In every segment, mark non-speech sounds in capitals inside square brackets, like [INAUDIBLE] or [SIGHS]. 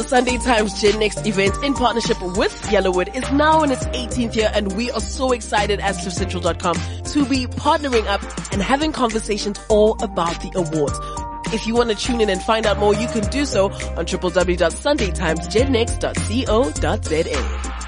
The Sunday Times Gen Next event in partnership with Yellowwood is now in its 18th year and we are so excited as CliffCentral.com to be partnering up and having conversations all about the awards. If you want to tune in and find out more, you can do so on www.sundaytimesgennext.co.za.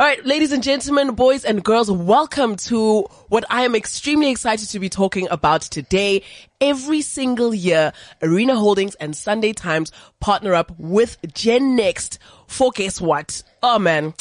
All right, ladies and gentlemen, boys and girls, welcome to what I am extremely excited to be talking about today. Every single year, Arena Holdings and Sunday Times partner up with Gen Next for guess what? Oh man.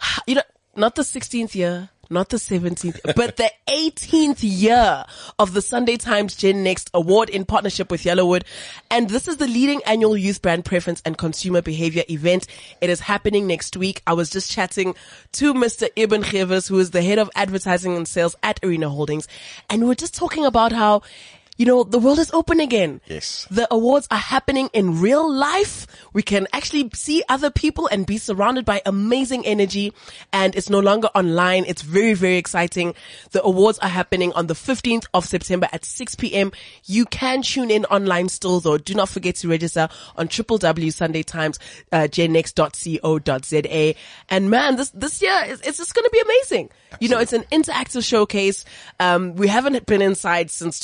[SIGHS] You know, not the 16th year, not the 17th, but the 18th year of the Sunday Times Gen Next Award in partnership with Yellowwood. And this is the leading annual youth brand preference and consumer behavior event. It is happening next week. I was just chatting to Mr. Eben Gevers, who is the head of advertising and sales at Arena Holdings. And we we're just talking about how you know, the world is open again. Yes. The awards are happening in real life. We can actually see other people and be surrounded by amazing energy. And it's no longer online. It's very, very exciting. The awards are happening on the 15th of September at 6 p.m. You can tune in online still though. Do not forget to register on www.sundaytimes.gennext.co.za. And man, this, this year is, it's just going to be amazing. Absolutely. You know, it's an interactive showcase. Um, we haven't been inside since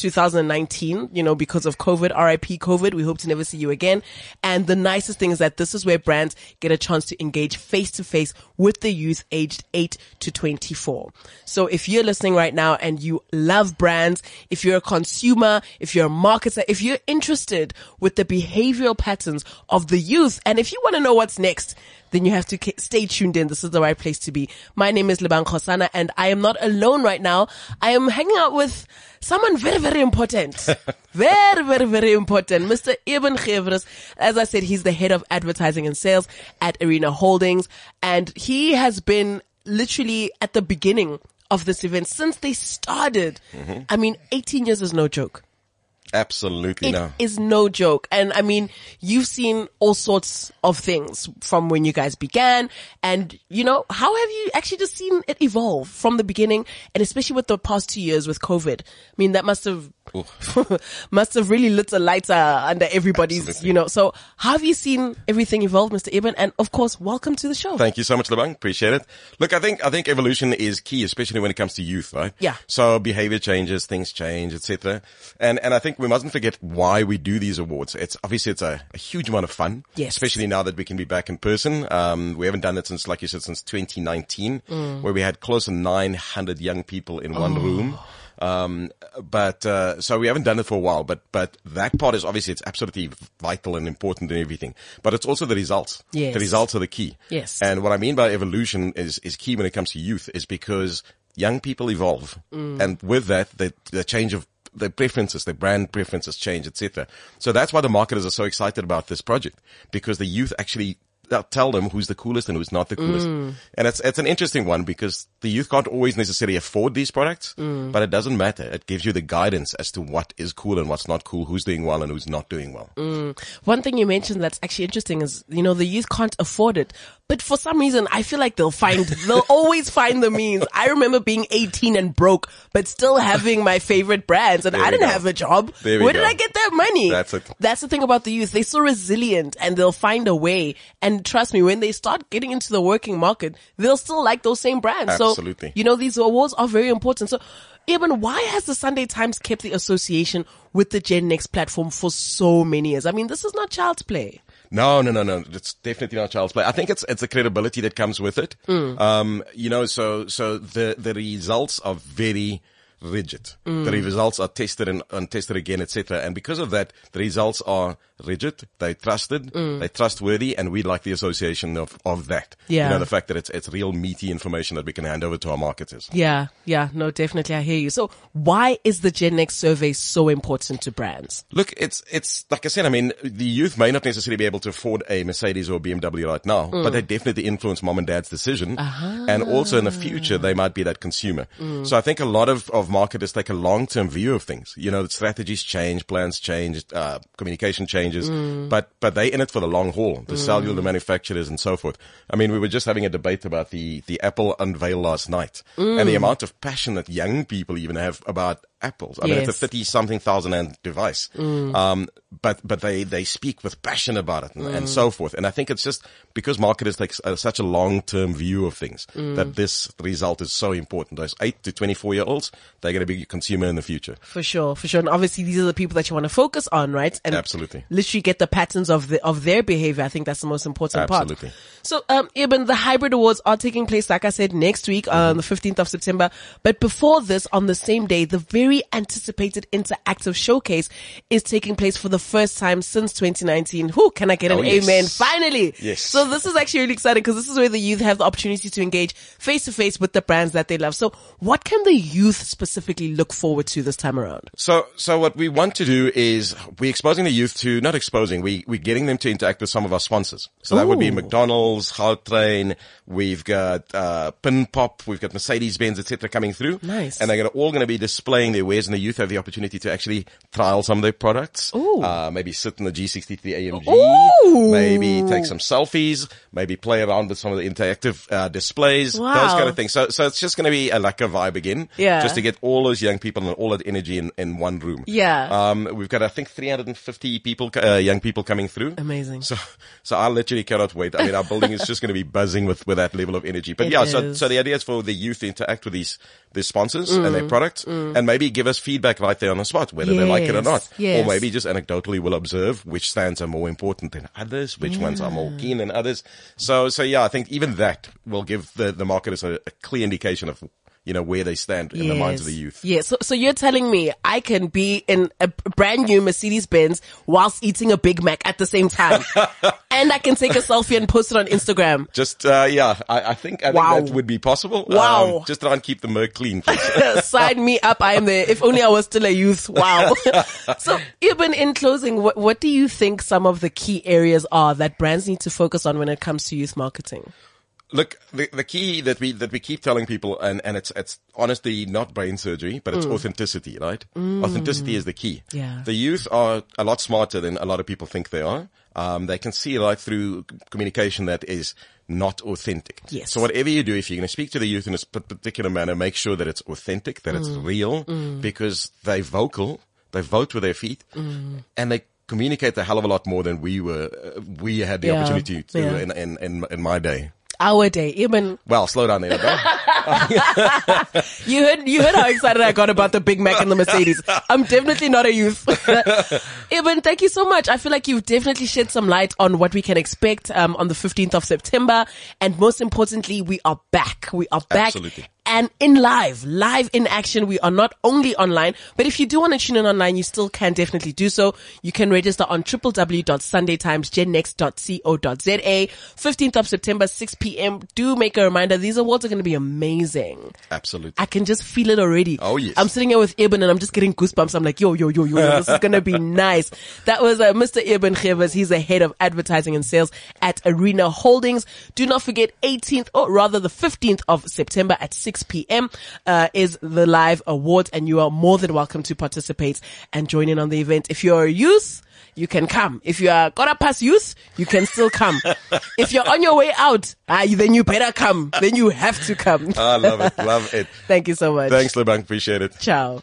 2019, you know, because of COVID, RIP COVID. We hope to never see you again. And the nicest thing is that this is where brands get a chance to engage face to face with the youth aged 8 to 24. So if you're listening right now and you love brands, if you're a consumer, if you're a marketer, if you're interested with the behavioral patterns of the youth, and if you want to know what's next, then you have to stay tuned in. This is the right place to be. My name is Lebang Khosana and I am not alone right now. I am hanging out with someone very, very important. [LAUGHS] very, very, very important. Mr. Eben Gevers. As I said, he's the head of advertising and sales at Arena Holdings and he has been literally at the beginning of this event since they started. Mm-hmm. I mean, 18 years is no joke. Absolutely it no. is no joke. And I mean, you've seen all sorts of things from when you guys began. And you know, how have you actually just seen it evolve from the beginning? And especially with the past two years with COVID. I mean, that must have, [LAUGHS] must have really lit a lighter uh, under everybody's, Absolutely. you know, so how have you seen everything evolve, Mr. Eben? And of course, welcome to the show. Thank you so much, Lebang. Appreciate it. Look, I think, I think evolution is key, especially when it comes to youth, right? Yeah. So behavior changes, things change, etc. And, and I think we mustn't forget why we do these awards. It's obviously it's a, a huge amount of fun. Yes. Especially now that we can be back in person. Um, we haven't done it since, like you said, since 2019, mm. where we had close to 900 young people in one oh. room. Um, but, uh, so we haven't done it for a while, but, but that part is obviously it's absolutely vital and important and everything, but it's also the results. Yes. The results are the key. Yes. And what I mean by evolution is, is key when it comes to youth is because young people evolve. Mm. And with that, the, the change of their preferences, their brand preferences change, etc. So that's why the marketers are so excited about this project because the youth actually tell them who's the coolest and who's not the coolest. Mm. And it's, it's an interesting one because the youth can't always necessarily afford these products, mm. but it doesn't matter. It gives you the guidance as to what is cool and what's not cool, who's doing well and who's not doing well. Mm. One thing you mentioned that's actually interesting is, you know, the youth can't afford it, but for some reason, I feel like they'll find, [LAUGHS] they'll always find the means. I remember being 18 and broke, but still having my favorite brands and I didn't go. have a job. Where go. did I get that money? That's it. That's the thing about the youth. They're so resilient and they'll find a way. And trust me, when they start getting into the working market, they'll still like those same brands. Absolutely. So, you know, these awards are very important. So, Eben why has the Sunday Times kept the association with the Gen Next platform for so many years? I mean, this is not child's play. No, no, no, no. It's definitely not child's play. I think it's it's the credibility that comes with it. Mm. Um, you know, so so the the results are very rigid. Mm. The results are tested and, and tested again, etc. And because of that, the results are rigid. They're trusted. Mm. They're trustworthy, and we like the association of of that. Yeah. You know, the fact that it's it's real meaty information that we can hand over to our marketers. Yeah, yeah, no, definitely, I hear you. So, why is the Gen Next survey so important to brands? Look, it's it's like I said. I mean, the youth may not necessarily be able to afford a Mercedes or BMW right now, mm. but they definitely influence mom and dad's decision, uh-huh. and also in the future they might be that consumer. Mm. So I think a lot of of marketers take a long-term view of things. You know, strategies change, plans change, uh, communication changes, Mm. but, but they in it for the long haul, the cellular manufacturers and so forth. I mean, we were just having a debate about the, the Apple unveil last night and Mm. the amount of passion that young people even have about apples. I mean, it's a 30 something thousand rand device. Mm. Um, but, but they, they speak with passion about it and, Mm. and so forth. And I think it's just because marketers take uh, such a long-term view of things Mm. that this result is so important. Those eight to 24 year olds, they're going to be a consumer in the future. For sure, for sure. And obviously these are the people that you want to focus on, right? And Absolutely. literally get the patterns of the, of their behavior. I think that's the most important part. Absolutely. part. So, um, Eben, the hybrid awards are taking place, like I said, next week Mm-hmm. on the 15th of September. But before this, on the same day, the very anticipated interactive showcase is taking place for the first time since 2019. Who can I get an Oh, yes. amen? Finally. Yes. So this is actually really exciting because this is where the youth have the opportunity to engage face to face with the brands that they love. So what can the youth specifically look forward to this time around? So, so what we want to do is we're exposing the youth to, not exposing, we, we're getting them to interact with some of our sponsors. So that would be Ooh. McDonald's, Gautrain, we've got, uh, Pin Pop, we've got Mercedes-Benz, etc. coming through. Nice. And they're gonna, all going to be displaying their wares and the youth have the opportunity to actually trial some of their products. Ooh. Uh, maybe sit in the G63 AMG. Ooh. Maybe take some selfies, maybe play around with some of the interactive, uh, displays, those kind of things. So, so it's just going to be a like a vibe again. Yeah. Just to get all those young people and all that energy in, in one room. Yeah. Um, we've got, I think, 350 people, uh, young people coming through. Amazing. So, so I literally cannot wait. I mean, our building is just going to be buzzing with, with that level of energy. But It yeah, so, is. so the idea is for the youth to interact with these, these sponsors and Mm. their products and maybe give us feedback right there on the spot, whether they like it or not. yes. Or maybe just anecdotally will observe which stands are more important than others, which ones are more keen than others. So, so yeah, I think even that will give the, the marketers a, a clear indication of, you know, where they stand in the minds of the youth. Yes. So, so you're telling me I can be in a brand new Mercedes Benz whilst eating a Big Mac at the same time, [LAUGHS] and I can take a selfie and post it on Instagram. Just, uh, yeah, I, I think, I Wow. think that would be possible. Wow. Um, just try and keep the Merc clean. [LAUGHS] Sign me up. I am there. If only I was still a youth. Wow. [LAUGHS] so, Eben, in closing, what, what do you think some of the key areas are that brands need to focus on when it comes to youth marketing? Look, the, the key that we, that we keep telling people, and, and it's, it's honestly not brain surgery, but it's mm. authenticity, right? Mm. Authenticity is the key. Yeah. The youth are a lot smarter than a lot of people think they are. Um, they can see right through communication that is not authentic. Yes. So whatever you do, if you're going to speak to the youth in a particular manner, make sure that it's authentic, that it's mm. real, because they vocal, they vote with their feet, and they communicate a hell of a lot more than we were, uh, we had the Yeah. opportunity to Yeah. in, in, in, in my day. Our day. Even Well, slow down there. bro. [LAUGHS] You heard, you heard how excited I got about the Big Mac and the Mercedes. I'm definitely not a youth. [LAUGHS] Eben, thank you so much. I feel like you've definitely shed some light on what we can expect, um, on the 15th of September. And most importantly, we are back. We are back. Absolutely. And in live, live in action. We are not only online, but if you do want to tune in online, you still can definitely do so. You can register on www.sundaytimesgennext.co.za. 15th of September, 6 p.m. Do make a reminder. These awards are going to be amazing. Absolutely. I can just feel it already. Oh, yes. I'm sitting here with Eben and I'm just getting goosebumps. I'm like, yo, yo, yo, yo, this is gonna be [LAUGHS] nice. That was uh, Mr. Eben Gevers. He's the head of advertising and sales at Arena Holdings. Do not forget 18th, or rather the 15th of September at 6 p.m. Uh, is the live awards and you are more than welcome to participate and join in on the event. If you're a youth, you can come. If you are got a pass youth, you can still come. [LAUGHS] if you're on your way out, ah, then you better come. Then you have to come. I love it. Love it. [LAUGHS] Thank you so much. Thanks, Lebang. Appreciate it. Ciao.